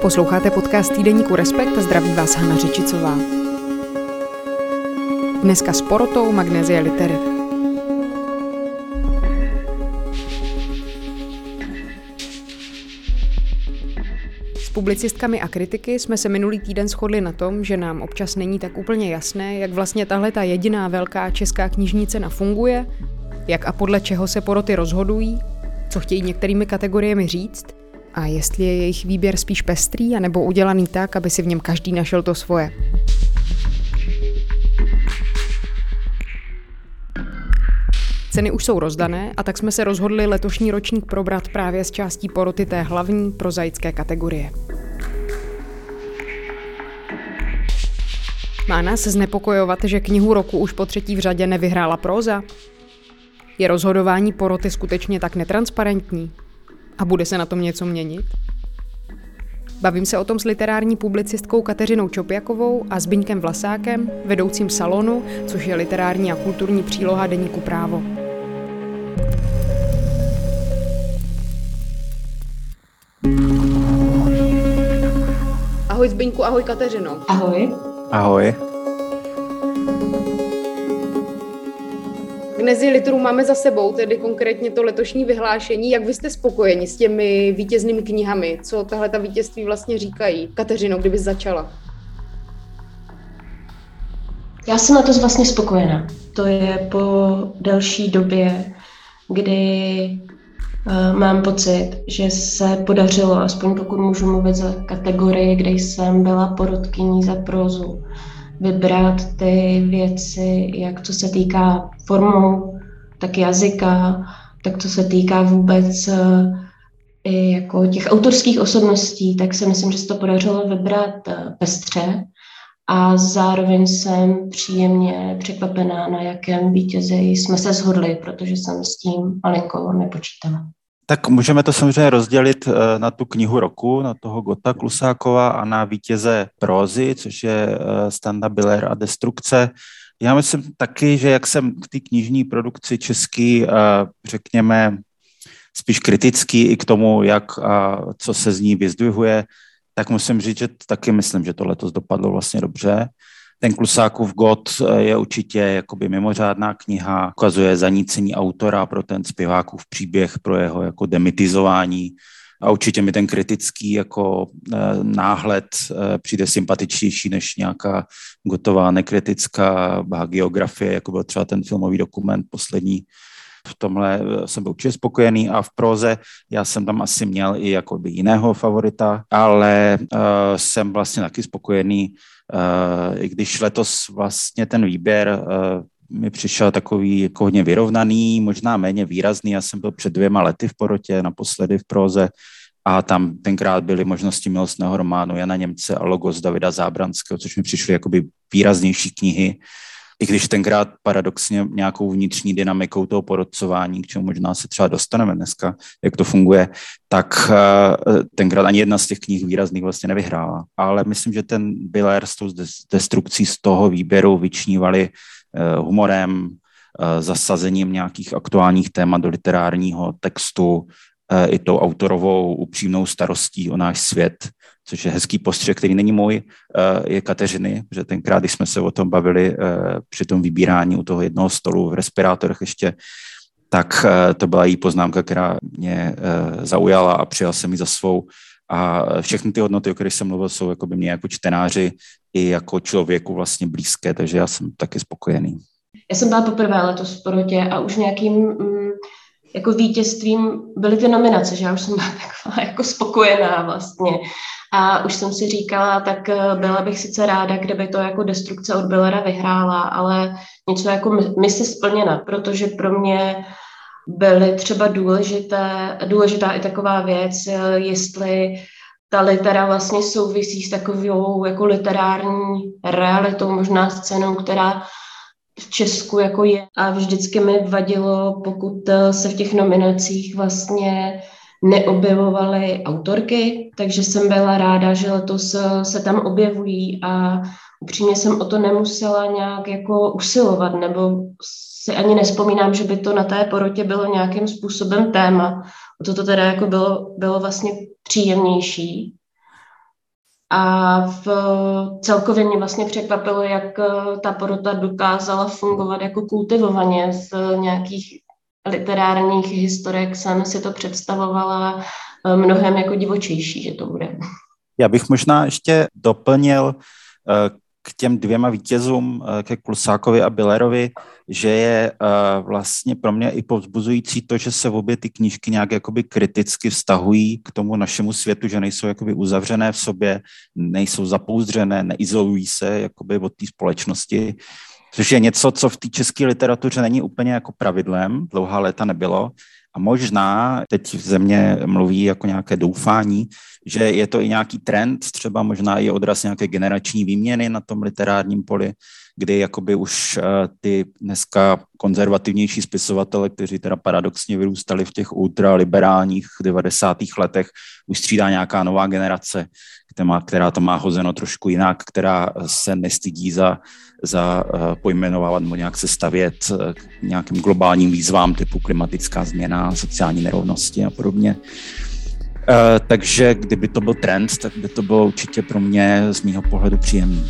Posloucháte podcast týdeníku Respekt a zdraví vás Hana Řičicová. Dneska s porotou Magnézia Litery. Publicistkami a kritiky jsme se minulý týden shodli na tom, že nám občas není tak úplně jasné, jak vlastně tahle ta jediná velká česká knižní cena funguje, jak a podle čeho se poroty rozhodují, co chtějí některými kategoriemi říct – a jestli je jejich výběr spíš pestrý, anebo udělaný tak, aby si v něm každý našel to svoje. Ceny už jsou rozdané a tak jsme se rozhodli letošní ročník probrat právě z částí poroty té hlavní prozaické kategorie. Má nás znepokojovat, že knihu roku už po třetí v řadě nevyhrála próza? Je rozhodování poroty skutečně tak netransparentní? A bude se na tom něco měnit? Bavím se o tom s literární publicistkou Kateřinou Čopjakovou a Zbyňkem Vlasákem, vedoucím salonu, což je literární a kulturní příloha deníku Právo. Ahoj Zbyňku, ahoj Kateřino. Ahoj. Ahoj. Gnezi literů máme za sebou, tedy konkrétně to letošní vyhlášení. Jak vy jste spokojeni s těmi vítěznými knihami? Co tahle ta vítězství vlastně říkají? Kateřino, kdyby začala. Já jsem na to vlastně spokojená. To je po delší době, kdy mám pocit, že se podařilo, aspoň pokud můžu mluvit za kategorii, kde jsem byla porodkyní za prózu, vybrat ty věci, jak co se týká formou, tak jazyka, tak co se týká vůbec eh, i jako těch autorských osobností, tak si myslím, že se to podařilo vybrat eh, pestře a zároveň jsem příjemně překvapená, na jakém vítězi jsme se shodli, protože jsem s tím malinko nepočítala. Tak můžeme to samozřejmě rozdělit eh, na tu knihu roku, na toho Gota Klusákova a na vítěze prózy, což je eh, Standa Biller a Destrukce. Já myslím taky, že jak jsem k té knižní produkci český, eh, řekněme, spíš kritický i k tomu, jak a co se z ní vyzdvihuje, tak musím říct, že taky myslím, že to letos dopadlo vlastně dobře. Ten Klusákův God eh, je určitě jakoby mimořádná kniha, ukazuje zanícení autora pro ten zpěvákův příběh, pro jeho jako demitizování a určitě mi ten kritický jako eh, náhled eh, přijde sympatičnější než nějaká gotová nekritická geografie, jako byl třeba ten filmový dokument poslední. V tomhle jsem byl určitě spokojený a v proze já jsem tam asi měl i jako jiného favorita, ale uh, jsem vlastně taky spokojený Eh, I když letos vlastně ten výběr eh, mi přišel takový jako hodně vyrovnaný, možná méně výrazný. Já jsem byl před dvěma lety v porotě, naposledy v proze a tam tenkrát byly možnosti milostného románu Jana Němce a Logos Davida Zábranského, což mi přišly jakoby výraznější knihy i když tenkrát paradoxně nějakou vnitřní dynamikou toho porodcování, k čemu možná se třeba dostaneme dneska, jak to funguje, tak eh, tenkrát ani jedna z těch knih výrazných vlastně nevyhrála. Ale myslím, že ten Biller s tou destrukcí z toho výběru vyčnívali eh, humorem, eh, zasazením nějakých aktuálních témat do literárního textu, i tou autorovou upřímnou starostí o náš svět, což je hezký postřeh, který není můj, eh, je Kateřiny, že tenkrát, když jsme se o tom bavili eh, při tom vybírání u toho jednoho stolu v respirátorech ještě, tak eh, to byla její poznámka, která mě zaujala a přijal jsem ji za svou. A všechny ty hodnoty, o kterých jsem mluvil, jsou jako by mě jako čtenáři i jako člověku vlastně blízké, takže já jsem taky spokojený. Já jsem byla poprvé letos v porotě a už nějakým mm, jako vítězstvím byly ty nominace, že já už jsem byla taková jako spokojená vlastně. A už jsem si říkala, tak eh, byla bych sice ráda, kdyby to jako destrukce od Billera vyhrála, ale něco jako mise splněna, protože pro mě byly třeba důležité, důležitá i taková věc, eh, jestli ta litera vlastně souvisí s takovou jako literární realitou, možná scénou, která v Česku jako je. A vždycky mi vadilo, pokud eh, se v těch nominacích vlastně neobjevovaly autorky, takže jsem byla ráda, že letos se tam objevují a upřímně jsem o to nemusela nějak jako usilovat, nebo si ani nespomínám, že by to na té porotě bylo nějakým způsobem téma. O to to teda jako bylo, bylo vlastně příjemnější. A v, celkově mě vlastně překvapilo, jak eh, ta porota dokázala fungovat jako kultivovaně z nějakých literárních historek jsem si to představovala eh, mnohem jako divočejší, že to bude. Já bych možná ještě doplnil eh, k těm dvěma vítězům, eh, ke Klusákovi a Billerovi, že je vlastně pro mě i povzbuzující to, že se obě ty knížky nějak jakoby kriticky vztahují k tomu našemu světu, že nejsou jakoby uzavřené v sobě, nejsou zapouzdřené, neizolují se jakoby od té společnosti, což je něco, co v té české literatuře není úplně jako pravidlem, dlouhá léta nebylo, a možná, teď země mluví jako nějaké doufání, že je to i nějaký trend, třeba možná i odraz nějaké generační výměny na tom literárním poli, kdy jakoby už eh, ty dneska konzervativnější spisovatele, kteří teda paradoxně vyrůstali v těch ultraliberálních 90. letech, už střídá nějaká nová generace, která to má hozeno trošku jinak, která se nestydí za, za uh, pojmenovávat nebo nějak se stavět uh, k nějakým globálním výzvám typu klimatická změna, sociální nerovnosti a podobně. Uh, takže kdyby to byl trend, tak by to bylo určitě pro mě z mého pohledu příjemný.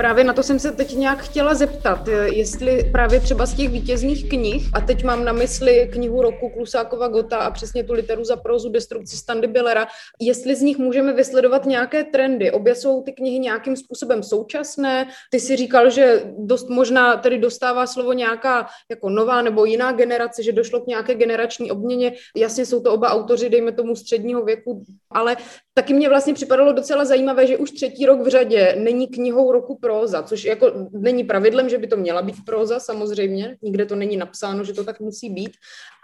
Právě na to jsem se teď nějak chtěla zeptat, jestli právě třeba z těch vítězných knih, a teď mám na mysli knihu roku Klusákova Gota a přesně tu literu za prozu Destrukci Standy Billera, jestli z nich můžeme vysledovat nějaké trendy. Obě jsou ty knihy nějakým způsobem současné. Ty si říkal, že dost možná tedy dostává slovo nějaká jako nová nebo jiná generace, že došlo k nějaké generační obměně. Jasně jsou to oba autoři, dejme tomu středního věku, ale taky mě vlastně připadalo docela zajímavé, že už třetí rok v řadě není knihou roku próza, což jako není pravidlem, že by to měla být próza, samozřejmě, nikde to není napsáno, že to tak musí být,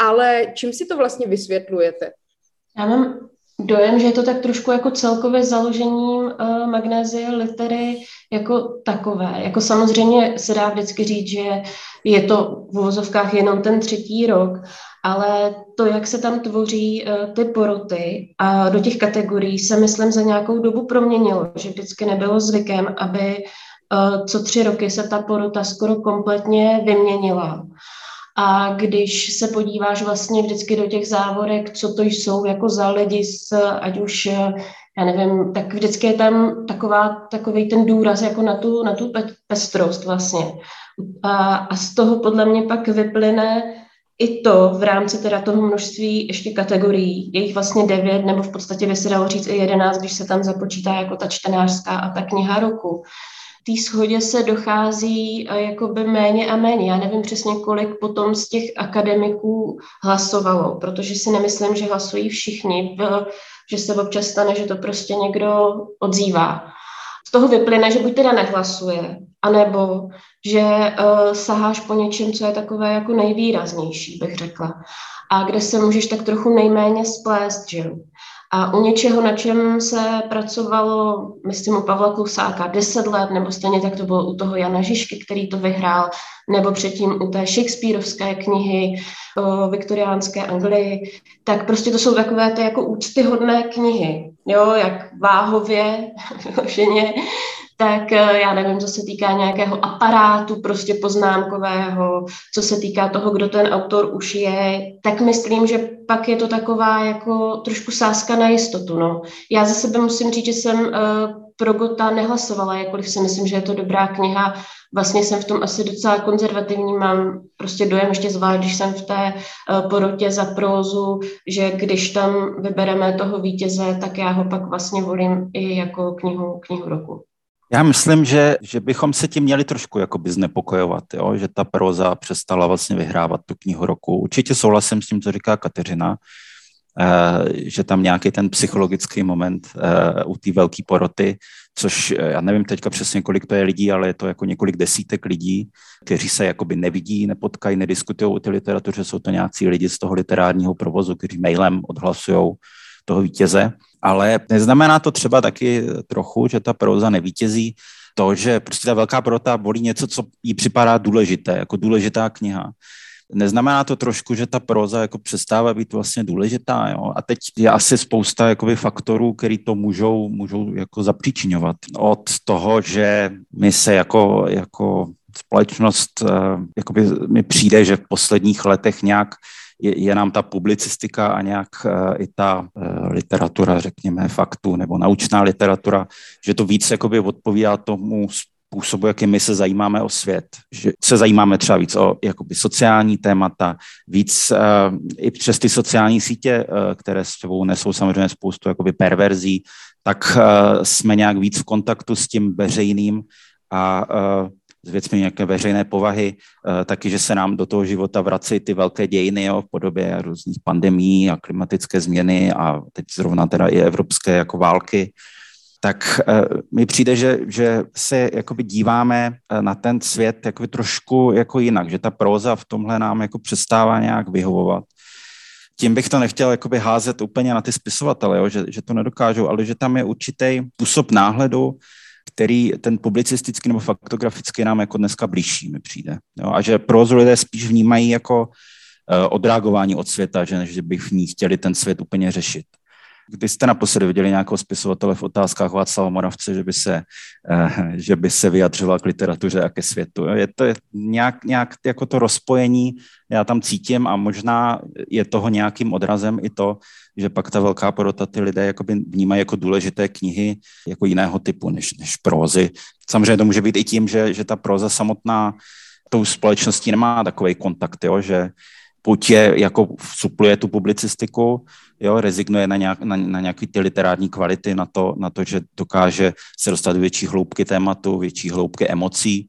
ale čím si to vlastně vysvětlujete? Já mám dojem, že je to tak trošku jako celkově založením uh, magnézie litery jako takové. Jako samozřejmě se dá vždycky říct, že je to v uvozovkách jenom ten třetí rok, ale to, jak se tam tvoří uh, ty poroty a do těch kategorií se, myslím, za nějakou dobu proměnilo, že vždycky nebylo zvykem, aby co tři roky se ta porota skoro kompletně vyměnila. A když se podíváš vlastně vždycky do těch závorek, co to jsou jako za lidi, s, ať už, já nevím, tak vždycky je tam taková, takový ten důraz jako na tu, na tu pestrost vlastně. A, a z toho podle mě pak vyplyne i to v rámci teda toho množství ještě kategorií, je jich vlastně devět, nebo v podstatě by se dalo říct i jedenáct, když se tam započítá jako ta čtenářská a ta kniha roku. Té schodě se dochází jakoby méně a méně. Já nevím přesně, kolik potom z těch akademiků hlasovalo, protože si nemyslím, že hlasují všichni, že se občas stane, že to prostě někdo odzývá. Z toho vyplyne, že buď teda nehlasuje, anebo že uh, saháš po něčem, co je takové jako nejvýraznější, bych řekla. A kde se můžeš tak trochu nejméně splést, že a u něčeho, na čem se pracovalo, myslím u Pavla Klusáka, deset let, nebo stejně tak to bylo u toho Jana Žižky, který to vyhrál, nebo předtím u té Shakespeareovské knihy o viktoriánské Anglii, tak prostě to jsou takové ty jako úctyhodné knihy, jo, jak váhově, vyloženě, tak eh, já nevím, co se týká nějakého aparátu prostě poznámkového, co se týká toho, kdo ten autor už je, tak myslím, že pak je to taková jako trošku sázka na jistotu. No. Já za sebe musím říct, že jsem uh, pro Gota nehlasovala, jakkoliv si myslím, že je to dobrá kniha. Vlastně jsem v tom asi docela konzervativní, mám prostě dojem ještě zvlášť, když jsem v té uh, porotě za prózu, že když tam vybereme toho vítěze, tak já ho pak vlastně volím i jako knihu, knihu roku. Já myslím, že, že bychom se tím měli trošku jakoby znepokojovat, jo? že ta proza přestala vlastně vyhrávat tu knihu roku. Určitě souhlasím s tím, co říká Kateřina, eh, že tam nějaký ten psychologický moment eh, u té velké poroty, což eh, já nevím teďka přesně, kolik to je lidí, ale je to jako několik desítek lidí, kteří se jakoby nevidí, nepotkají, nediskutují o té literatuře, jsou to nějací lidi z toho literárního provozu, kteří mailem odhlasují toho vítěze ale neznamená to třeba taky trochu, že ta proza nevítězí to, že prostě ta velká porota volí něco, co jí připadá důležité, jako důležitá kniha. Neznamená to trošku, že ta proza jako přestává být vlastně důležitá, jo? A teď je asi spousta jakoby, faktorů, který to můžou, můžou jako zapříčinovat. Od toho, že my se jako, jako společnost, eh, jakoby mi přijde, že v posledních letech nějak je, je nám ta publicistika a nějak uh, i ta uh, literatura, řekněme, faktů nebo naučná literatura, že to víc jakoby odpovídá tomu způsobu, jakým my se zajímáme o svět. Že se zajímáme třeba víc o jakoby sociální témata, víc uh, i přes ty sociální sítě, uh, které s sebou nesou samozřejmě spoustu jakoby perverzí, tak uh, jsme nějak víc v kontaktu s tím veřejným a uh, s věcmi nějaké veřejné povahy, eh, taky, že se nám do toho života vrací ty velké dějiny jo, v podobě různých pandemí a klimatické změny a teď zrovna teda i evropské jako války, tak uh, mi přijde, že, že se jakoby díváme eh, na ten svět jakoby trošku jako jinak, že ta próza v tomhle nám jako přestává nějak vyhovovat. Tím bych to nechtěl jakoby házet úplně na ty spisovatele, jo, že, že to nedokážou, ale že tam je určitý způsob náhledu, který ten publicistický nebo faktografický nám jako dneska blížší mi přijde. Jo? A že prózu lidé spíš vnímají jako uh, odreagování od světa, že než by v ní chtěli ten svět úplně řešit. Kdy jste naposledy viděli nějakého spisovatele v otázkách Václava Moravce, že by se, uh, že by se vyjadřoval k literatuře a ke světu? Je to nějak, nějak jako to rozpojení, já tam cítím a možná je toho nějakým odrazem i to, že pak ta velká porota ty lidé jakoby vnímají jako důležité knihy jako jiného typu než, než prózy. Samozřejmě to může být i tím, že, že ta próza samotná tou společností nemá takový kontakt, jo, že buď je jako supluje tu publicistiku, jo, rezignuje na, nějak, na, na nějaké ty literární kvality, na to, na to, že dokáže se dostat do větší hloubky tématu, větší hloubky emocí,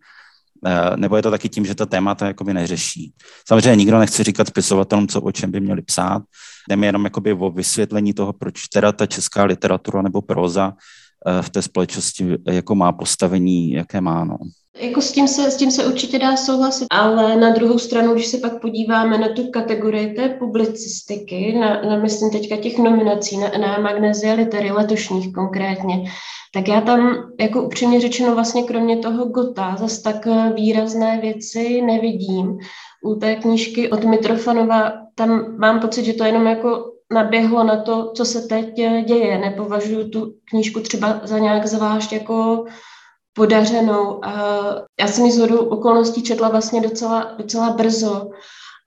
eh, nebo je to taky tím, že ta témata jakoby neřeší. Samozřejmě nikdo nechce říkat spisovatelům, co o čem by měli psát, Jde mi jenom jakoby o vysvětlení toho, proč teda ta česká literatura nebo proza eh, v té společnosti jako má postavení, jaké má. No. Jako s tím, se, s tím se určitě dá souhlasit, ale na druhou stranu, když se pak podíváme na tu kategorii té publicistiky, na, na myslím teďka těch nominací na, na Magnesia Litery letošních konkrétně, tak já tam jako upřímně řečeno vlastně kromě toho Gota zase tak výrazné věci nevidím. U té knížky od Mitrofanova tam mám pocit, že to jenom jako naběhlo na to, co se teď děje. Nepovažuji tu knížku třeba za nějak zvlášť jako podařenou. A já jsem ji z okolností četla vlastně docela, docela brzo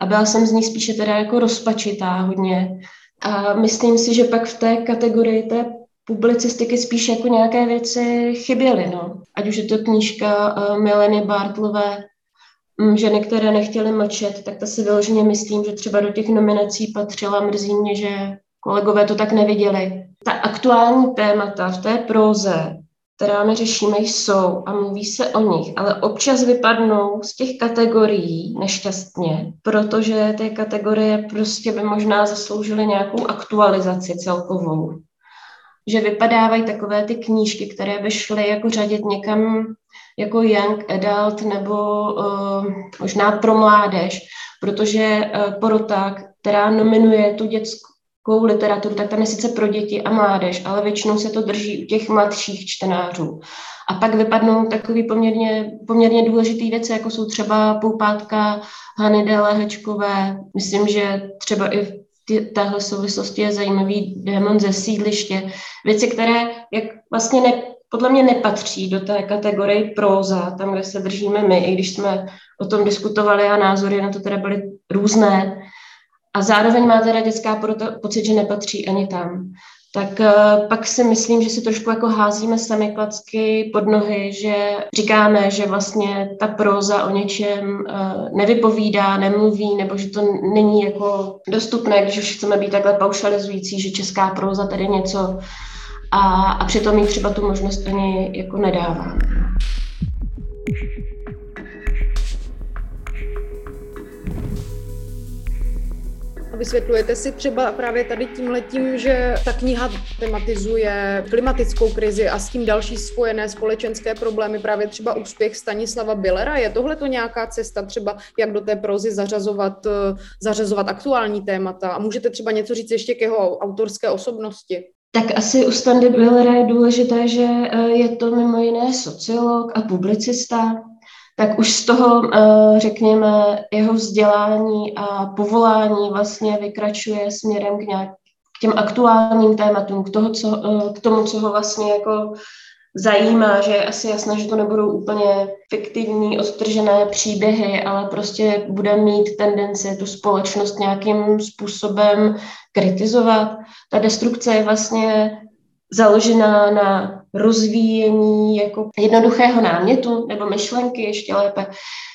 a byla jsem z ní spíše teda jako rozpačitá hodně. A myslím si, že pak v té kategorii té publicistiky spíš jako nějaké věci chyběly. No. Ať už je to knížka uh, Mileny Bartlové ženy, které nechtěly mlčet, tak to si vyloženě myslím, že třeba do těch nominací patřila. Mrzí mě, že kolegové to tak neviděli. Ta aktuální témata v té próze, která my řešíme, jsou a mluví se o nich, ale občas vypadnou z těch kategorií nešťastně, protože ty kategorie prostě by možná zasloužily nějakou aktualizaci celkovou. Že vypadávají takové ty knížky, které by šly jako řadit někam jako young adult nebo uh, možná pro mládež, protože uh, porota, která nominuje tu dětskou literaturu, tak tam je sice pro děti a mládež, ale většinou se to drží u těch mladších čtenářů. A pak vypadnou takový poměrně, poměrně důležitý věci, jako jsou třeba Poupátka Hany Dele Hečkové. Myslím, že třeba i v téhle souvislosti je zajímavý démon ze sídliště. Věci, které jak vlastně ne, podle mě nepatří do té kategorie próza, tam, kde se držíme my, i když jsme o tom diskutovali a názory na to teda byly různé. A zároveň má teda dětská porota pocit, že nepatří ani tam. Tak uh, pak si myslím, že si trošku jako házíme sami klacky pod nohy, že říkáme, že vlastně ta próza o něčem uh, nevypovídá, nemluví, nebo že to není jako dostupné, když už chceme být takhle paušalizující, že česká próza tady něco a, a přitom jí třeba tu možnost ani jako nedává. Vysvětlujete si třeba právě tady tím letím, že ta kniha tematizuje klimatickou krizi a s tím další spojené společenské problémy, právě třeba úspěch Stanislava Billera. Je tohle to nějaká cesta třeba, jak do té prozy zařazovat, zařazovat aktuální témata? A můžete třeba něco říct ještě k jeho autorské osobnosti? Tak asi u Standy Billera je důležité, že je to mimo jiné sociolog a publicista, tak už z toho, řekněme, jeho vzdělání a povolání vlastně vykračuje směrem k, nějak, k těm aktuálním tématům, k, toho, co, k tomu, co ho vlastně jako zajímá, že je asi jasné, že to nebudou úplně fiktivní, odtržené příběhy, ale prostě bude mít tendenci tu společnost nějakým způsobem kritizovat. Ta destrukce je vlastně založená na rozvíjení jako jednoduchého námětu nebo myšlenky ještě lépe,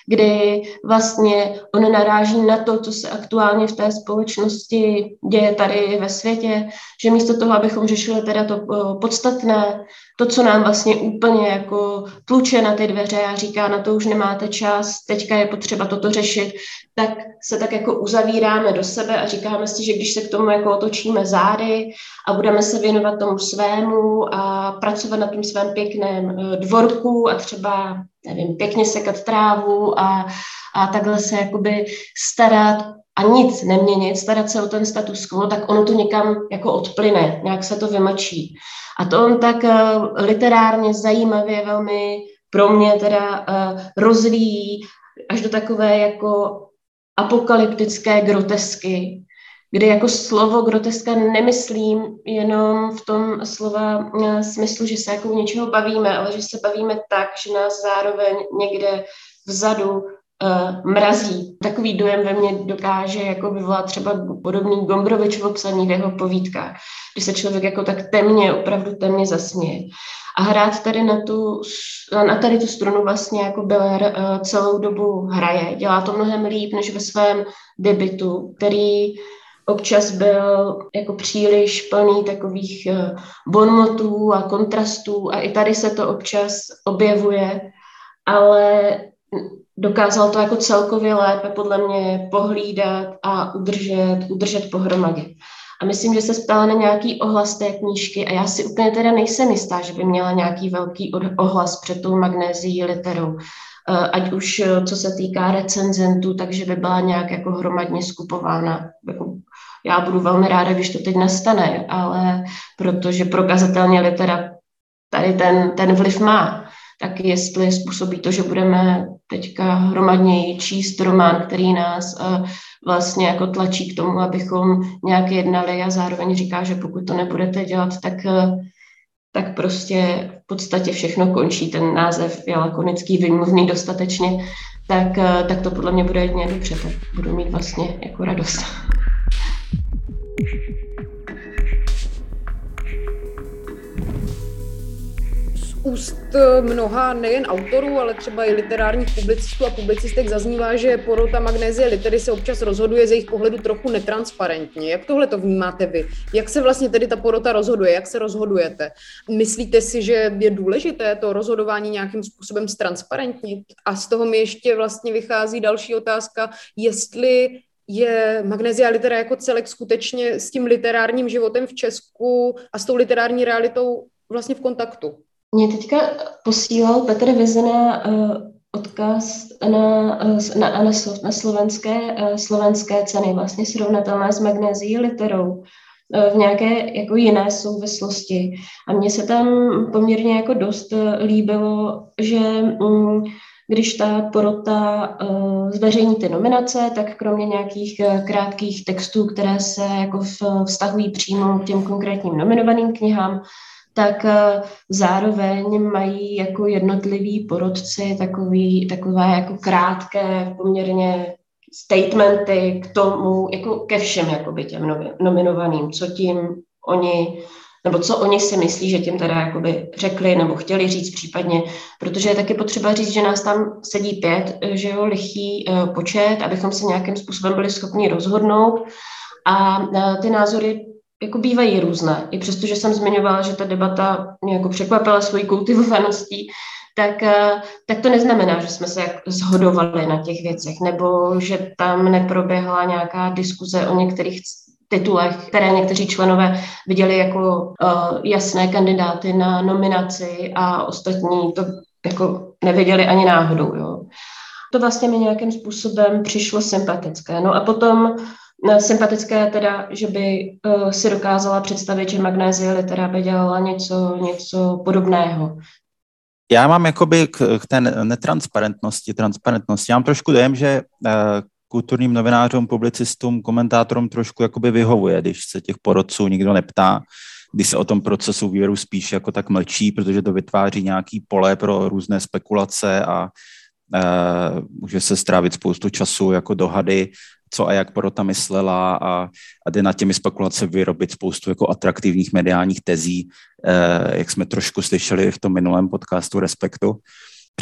kdy vlastně on naráží na to, co se aktuálně v té společnosti děje tady ve světě, že místo toho, abychom řešili teda to eh, podstatné, to, co nám vlastně úplně jako tluče na ty dveře a říká, na to už nemáte čas, teďka je potřeba toto řešit, tak se tak jako uzavíráme do sebe a říkáme si, že když se k tomu jako otočíme zády a budeme se věnovat tomu svému a pracovat na tom svém pěkném eh, dvorku a třeba, nevím, pěkně sekat trávu a, a takhle se jakoby starat a nic neměnit, starat se o ten status quo, tak ono to někam jako odplyne, nějak se to vymačí. A to on tak uh, literárně zajímavě velmi pro mě teda uh, rozvíjí až do takové jako apokalyptické grotesky, kdy jako slovo groteska nemyslím jenom v tom slova uh, smyslu, že se jako něčeho bavíme, ale že se bavíme tak, že nás zároveň někde vzadu uh, mrazí. Takový dojem ve mně dokáže jako vyvolat třeba podobný Gombrovičovo psaní v jeho povídkách, kdy se člověk jako tak temně, opravdu temně zasměje. A hrát tady na, tu, na tady tu strunu vlastně jako Biller uh, celou dobu hraje. Dělá to mnohem líp než ve svém debitu, který občas byl jako příliš plný takových uh, bonmotů a kontrastů a i tady se to občas objevuje, ale dokázal to jako celkově lépe podle mě pohlídat a udržet, udržet pohromadě. A myslím, že se stala na nějaký ohlas té knížky a já si úplně teda nejsem jistá, že by měla nějaký velký ohlas před tou magnézií literou. Eh, ať už eh, co se týká recenzentů, takže by byla nějak jako hromadně skupována. Jako já budu velmi ráda, když to teď nastane, ale protože prokazatelně litera tady ten, ten vliv má tak jestli způsobí to, že budeme teďka hromadněji číst román, který nás uh, vlastně jako tlačí k tomu, abychom nějak jednali a zároveň říká, že pokud to nebudete dělat, tak, uh, tak prostě v podstatě všechno končí. Ten název je lakonický, vymluvný dostatečně, tak, uh, tak to podle mě bude jedně dobře, tak budu mít vlastně jako radost. úst eh, mnoha nejen autorů, ale třeba i literárních publicistů a publicistek zaznívá, že porota magnézie litery se občas rozhoduje z jejich pohledu trochu netransparentně. Jak tohle to vnímáte vy? Jak se vlastně tedy ta porota rozhoduje? Jak se rozhodujete? Myslíte si, že je důležité to rozhodování nějakým způsobem ztransparentnit? A z toho mi ještě vlastně vychází další otázka, jestli je Magnesia Litera jako celek skutečně s tím literárním životem v Česku a s tou literární realitou vlastně v kontaktu? Mě teďka posílal Petr Vizena uh, odkaz na, uh, na, na, na slovenské, uh, slovenské ceny, vlastně srovnatelné s magnézií literou v nějaké jako jiné souvislosti. A mně se tam poměrně jako dost líbilo, že um, když ta porota zveřejní ty nominace, tak kromě nějakých krátkých textů, které se jako vztahují přímo k těm konkrétním nominovaným knihám, tak eh, zároveň mají jako jednotliví porodci takový, takové jako krátké poměrně statementy k tomu, jako ke všem jakoby těm nominovaným, co tím oni, nebo co oni si myslí, že tím teda jakoby řekli nebo chtěli říct případně, protože je taky potřeba říct, že nás tam sedí pět, eh, že jo, lichý uh, počet, abychom se nějakým způsobem byli schopni rozhodnout. A ty názory jako bývají různé. I přesto, že jsem zmiňovala, že ta debata mě jako překvapila svojí kultivovaností, tak, eh, tak to neznamená, že jsme se jak zhodovali na těch věcech, nebo že tam neproběhla nějaká diskuze o některých titulech, které někteří členové viděli jako uh, jasné kandidáty na nominaci a ostatní to jako neviděli ani náhodou. Jo. To vlastně mi nějakým způsobem přišlo sympatické. No a potom sympatické teda, že by uh, si dokázala představit, že Magnézie litera by dělala něco, něco podobného. Já mám jakoby k, k té netransparentnosti, transparentnosti, já mám trošku dojem, že uh, kulturním novinářům, publicistům, komentátorům trošku jakoby vyhovuje, když se těch porodců nikdo neptá, když se o tom procesu výběru spíš jako tak mlčí, protože to vytváří nějaký pole pro různé spekulace a uh, může se strávit spoustu času jako dohady, co a jak porota myslela a, a jde na těmi spekulace vyrobit spoustu jako atraktivních mediálních tezí, uh, jak jsme trošku slyšeli v tom minulém podcastu Respektu.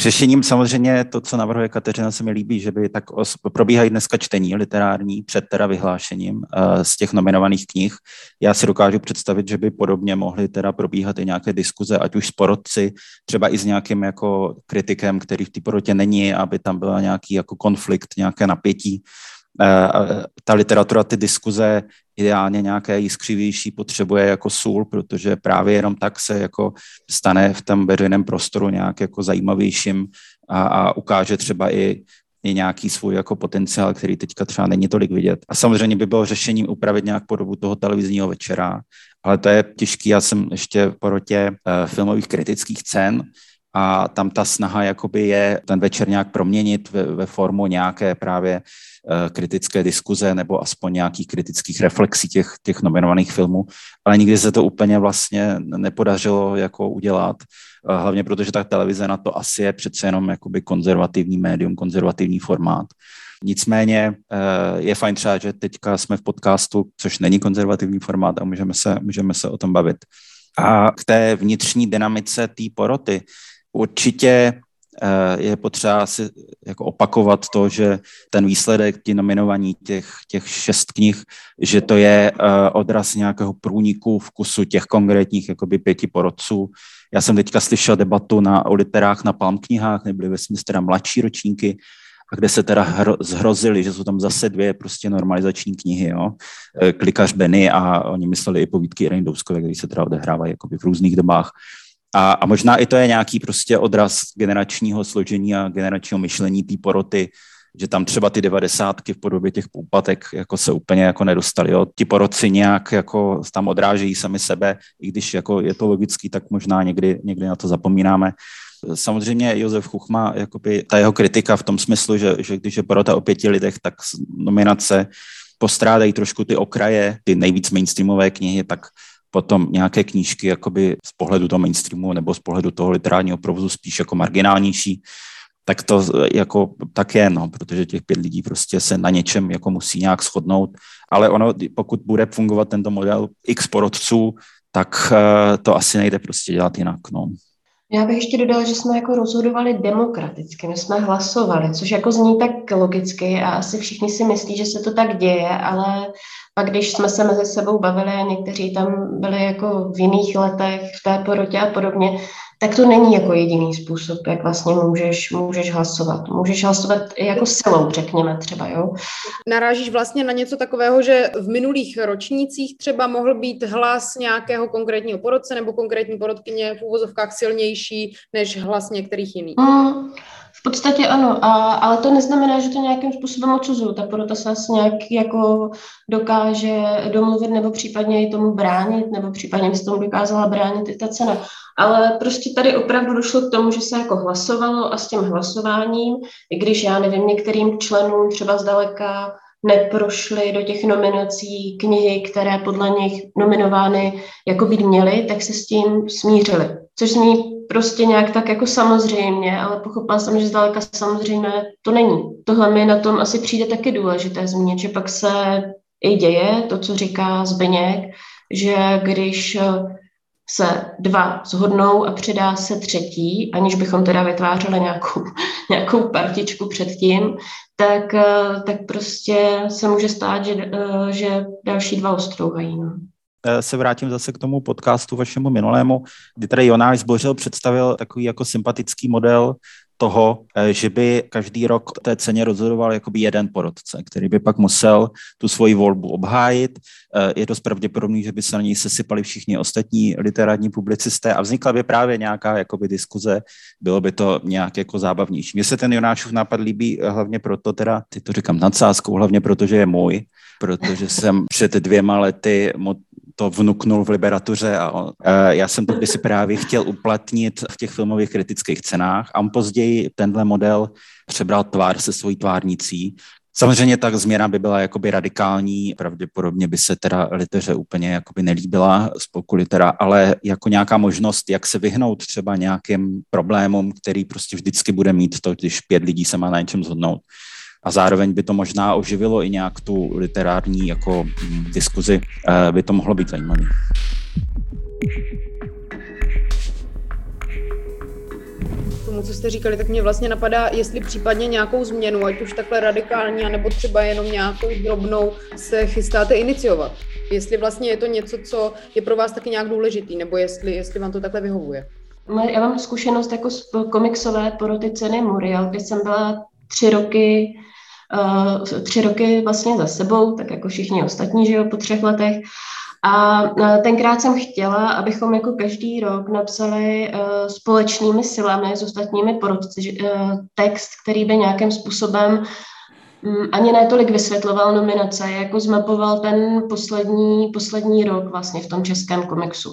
Řešením samozřejmě to, co navrhuje Kateřina, se mi líbí, že by tak os- probíhají dneska čtení literární před teda vyhlášením uh, z těch nominovaných knih. Já si dokážu představit, že by podobně mohly teda probíhat i nějaké diskuze, ať už s porodci, třeba i s nějakým jako kritikem, který v té porotě není, aby tam byla nějaký jako konflikt, nějaké napětí. Uh, ta literatura, ty diskuze ideálně nějaké jiskřivější potřebuje jako sůl, protože právě jenom tak se jako stane v tom veřejném prostoru nějak jako zajímavějším a, a ukáže třeba i i nějaký svůj jako potenciál, který teďka třeba není tolik vidět. A samozřejmě by bylo řešením upravit nějak podobu toho televizního večera, ale to je těžký. Já jsem ještě v porotě uh, filmových kritických cen a tam ta snaha jakoby je ten večer nějak proměnit ve, ve formu nějaké právě uh, kritické diskuze nebo aspoň nějakých kritických reflexí těch, těch nominovaných filmů, ale nikdy se to úplně vlastně nepodařilo jako udělat, uh, hlavně protože ta televize na to asi je přece jenom jakoby konzervativní médium, konzervativní formát. Nicméně uh, je fajn třeba, že teďka jsme v podcastu, což není konzervativní formát a můžeme se, můžeme se o tom bavit. A k té vnitřní dynamice té poroty, Určitě eh, je potřeba si jako opakovat to, že ten výsledek, ti nominovaní těch, těch šest knih, že to je eh, odraz nějakého průniku vkusu těch konkrétních jakoby pěti porodců. Já jsem teďka slyšel debatu na, o literách na Palm knihách, nebyly ve smyslu teda mladší ročníky, a kde se teda hro, zhrozili, že jsou tam zase dvě prostě normalizační knihy, jo. Eh, Klikař Benny a oni mysleli i povídky Irene Douskové, které se teda odehrávají jakoby v různých dobách. A, a možná i to je nějaký prostě odraz generačního složení a generačního myšlení té poroty, že tam třeba ty devadesátky v podobě těch půpatek jako se úplně jako nedostali. Jo. Ti porodci nějak jako tam odrážejí sami sebe, i když jako je to logický, tak možná někdy, někdy na to zapomínáme. Samozřejmě Josef Chuchma, jakoby, ta jeho kritika v tom smyslu, že, že když je porota o pěti lidech, tak nominace postrádají trošku ty okraje, ty nejvíc mainstreamové knihy, tak potom nějaké knížky jakoby z pohledu toho mainstreamu nebo z pohledu toho literárního provozu spíš jako marginálnější, tak to jako tak je, no, protože těch pět lidí prostě se na něčem jako musí nějak shodnout, ale ono, pokud bude fungovat tento model x porodců, tak eh, to asi nejde prostě dělat jinak, no. Já bych ještě dodala, že jsme jako rozhodovali demokraticky, my jsme hlasovali, což jako zní tak logicky a asi všichni si myslí, že se to tak děje, ale pak když jsme se mezi sebou bavili a někteří tam byli jako v jiných letech v té porotě a podobně, tak to není jako jediný způsob, jak vlastně můžeš, můžeš hlasovat. Můžeš hlasovat jako silou, řekněme třeba, jo. Narážíš vlastně na něco takového, že v minulých ročnících třeba mohl být hlas nějakého konkrétního porodce nebo konkrétní porodkyně v úvozovkách silnější než hlas některých jiných. Mm, podstatě ano, a, ale to neznamená, že to nějakým způsobem odsuzuju. Ta porota se asi nějak jako dokáže domluvit nebo případně i tomu bránit, nebo případně by se tomu dokázala bránit i ta cena. Ale prostě tady opravdu došlo k tomu, že se jako hlasovalo a s tím hlasováním, i když já nevím, některým členům třeba zdaleka neprošly do těch nominací knihy, které podle nich nominovány jako být měly, tak se s tím smířili. Což zní prostě nějak tak jako samozřejmě, ale pochopila jsem, že zdaleka samozřejmě to není. Tohle mi na tom asi přijde taky důležité zmínit, že pak se i děje to, co říká Zbeněk, že když se dva zhodnou a přidá se třetí, aniž bychom teda vytvářeli nějakou, nějakou partičku předtím, tak, tak prostě se může stát, že, že další dva ostrouhají. No. Eh, se vrátím zase k tomu podcastu vašemu minulému, kdy tady Jonáš Zbořil představil takový jako sympatický model toho, eh, že by každý rok té ceně rozhodoval jakoby jeden porodce, který by pak musel tu svoji volbu obhájit. Eh, je dost pravděpodobný, že by se na něj sesypali všichni ostatní literární publicisté a vznikla by právě nějaká jakoby diskuze, bylo by to nějak jako zábavnější. Mně se ten Jonášův nápad líbí hlavně proto, teda, ty to říkám nadsázkou, hlavně proto, že je můj, protože jsem před dvěma lety to vnuknul v liberatuře a on, e, já jsem to si právě chtěl uplatnit v těch filmových kritických cenách. A on později tenhle model přebral tvár se svojí tvárnicí, Samozřejmě tak změna by byla jakoby radikální, pravděpodobně by se teda liteře úplně jakoby nelíbila spolku litera, ale jako nějaká možnost, jak se vyhnout třeba nějakým problémům, který prostě vždycky bude mít to, když pět lidí se má na něčem zhodnout a zároveň by to možná oživilo i nějak tu literární jako mm, diskuzi, eh, by to mohlo být zajímavé. Tomu, co jste říkali, tak mě vlastně napadá, jestli případně nějakou změnu, ať už takhle radikální, anebo třeba jenom nějakou drobnou, se chystáte iniciovat. Jestli vlastně je to něco, co je pro vás taky nějak důležitý, nebo jestli, jestli vám to takhle vyhovuje. Já mám zkušenost jako z komiksové poroty ceny Muriel, kdy jsem byla tři roky uh, tři roky vlastně za sebou, tak jako všichni ostatní, že jo, po třech letech. A uh, tenkrát jsem chtěla, abychom jako každý rok napsali uh, společnými silami s ostatními porodci uh, text, který by nějakým způsobem um, ani ne tolik vysvětloval nominace, jako zmapoval ten poslední, poslední rok vlastně v tom českém komiksu.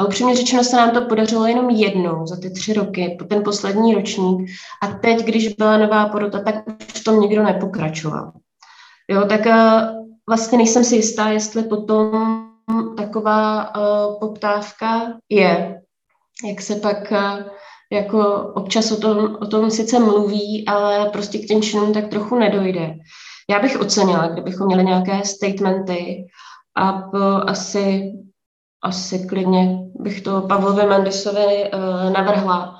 A upřímně řečeno se nám to podařilo jenom jednou za ty tři roky, ten poslední ročník. A teď, když byla nová porota, tak už v tom nikdo nepokračoval. Jo, tak vlastně nejsem si jistá, jestli potom taková uh, poptávka je. Jak se pak uh, jako občas o tom, o tom sice mluví, ale prostě k těm činům tak trochu nedojde. Já bych ocenila, kdybychom měli nějaké statementy a po asi asi klidně bych to Pavlovi Mendisovi uh, navrhla.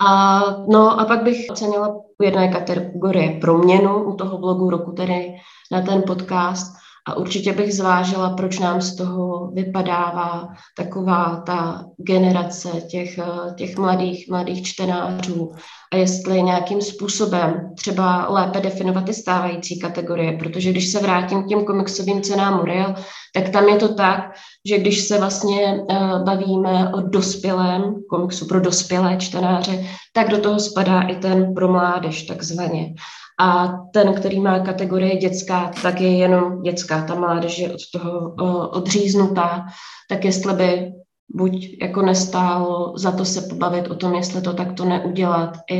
A, no a pak bych ocenila jedné kategorie proměnu u toho blogu roku, tedy na ten podcast. A určitě bych zvážila, proč nám z toho vypadává taková ta generace těch, těch mladých, mladých čtenářů a jestli nějakým způsobem třeba lépe definovat ty stávající kategorie, protože když se vrátím k těm komiksovým cenám Muriel, tak tam je to tak, že když se vlastně uh, bavíme o dospělém komiksu pro dospělé čtenáře, tak do toho spadá i ten pro mládež takzvaně. A ten, který má kategorie dětská, tak je jenom dětská. Ta mládež je od toho odříznutá. Tak jestli by buď jako nestálo za to se pobavit o tom, jestli to takto neudělat i,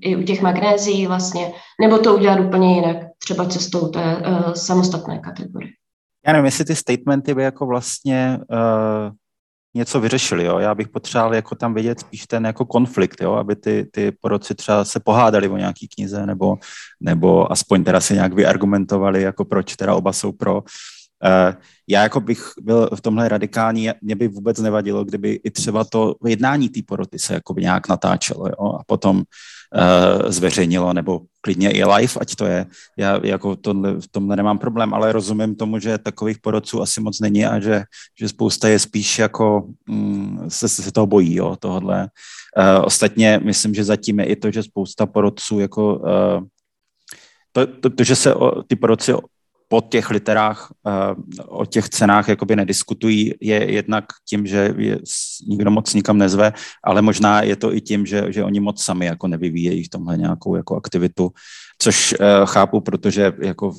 i u těch magnézií vlastně, nebo to udělat úplně jinak, třeba cestou té uh, samostatné kategorie. Já nevím, jestli ty statementy by jako vlastně uh, něco vyřešili, jo. Já bych potřeboval jako tam vidět spíš ten jako konflikt, jo, aby ty, ty poroci třeba se pohádali o nějaký knize, nebo, nebo aspoň teda si nějak vyargumentovali, jako proč teda oba jsou pro. Uh, já jako bych byl v tomhle radikální, mě by vůbec nevadilo, kdyby i třeba to jednání té poroty se jako by nějak natáčelo jo, a potom uh, zveřejnilo, nebo klidně i live, ať to je. Já jako tohle, v tomhle nemám problém, ale rozumím tomu, že takových porodců asi moc není a že, že spousta je spíš jako mm, se, se toho bojí, jo, tohle. Uh, ostatně myslím, že zatím je i to, že spousta porodců jako uh, to, to, to, že se o, ty porodci po těch literách uh, o těch cenách jakoby nediskutují, je jednak tím, že je, nikdo moc nikam nezve, ale možná je to i tím, že, že oni moc sami jako nevyvíjejí v tomhle nějakou jako aktivitu, což uh, chápu, protože jako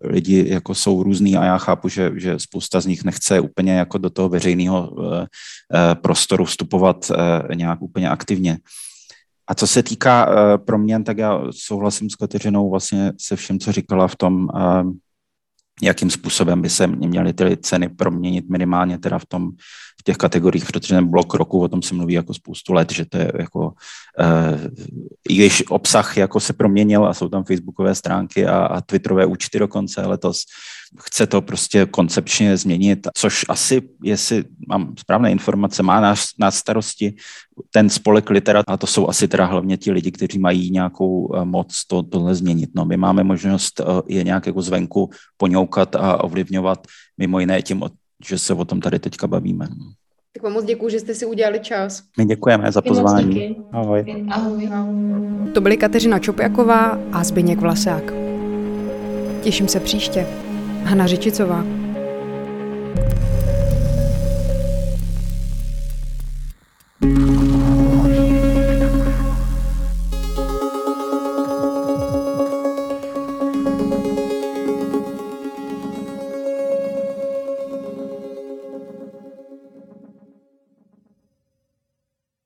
lidi jako jsou různý a já chápu, že, že spousta z nich nechce úplně jako do toho veřejného prostoru vstupovat nějak úplně aktivně. A co se týká uh, proměn, tak já souhlasím s Kateřinou vlastně se vším, co říkala v tom, uh, jakým způsobem by se měly ty ceny proměnit minimálně teda v tom v těch kategoriích, protože ten blok roku, o tom se mluví jako spoustu let, že to je jako, uh, i když obsah jako se proměnil a jsou tam facebookové stránky a, a twitterové účty dokonce letos, chce to prostě koncepčně změnit, což asi, jestli mám správné informace, má nás, na starosti ten spolek literat, a to jsou asi teda hlavně ti lidi, kteří mají nějakou eh, moc to, tohle změnit. No, my máme možnost eh, je nějak jako zvenku poňoukat a ovlivňovat, mimo jiné tím, že se o tom tady teďka bavíme. Tak vám moc děkuji, že jste si udělali čas. My děkujeme za pozvání. Ahoj. Ahoj. To byly Kateřina Čopjaková a Zbyněk Vlasák. Těším se příště. Hana Řičicová.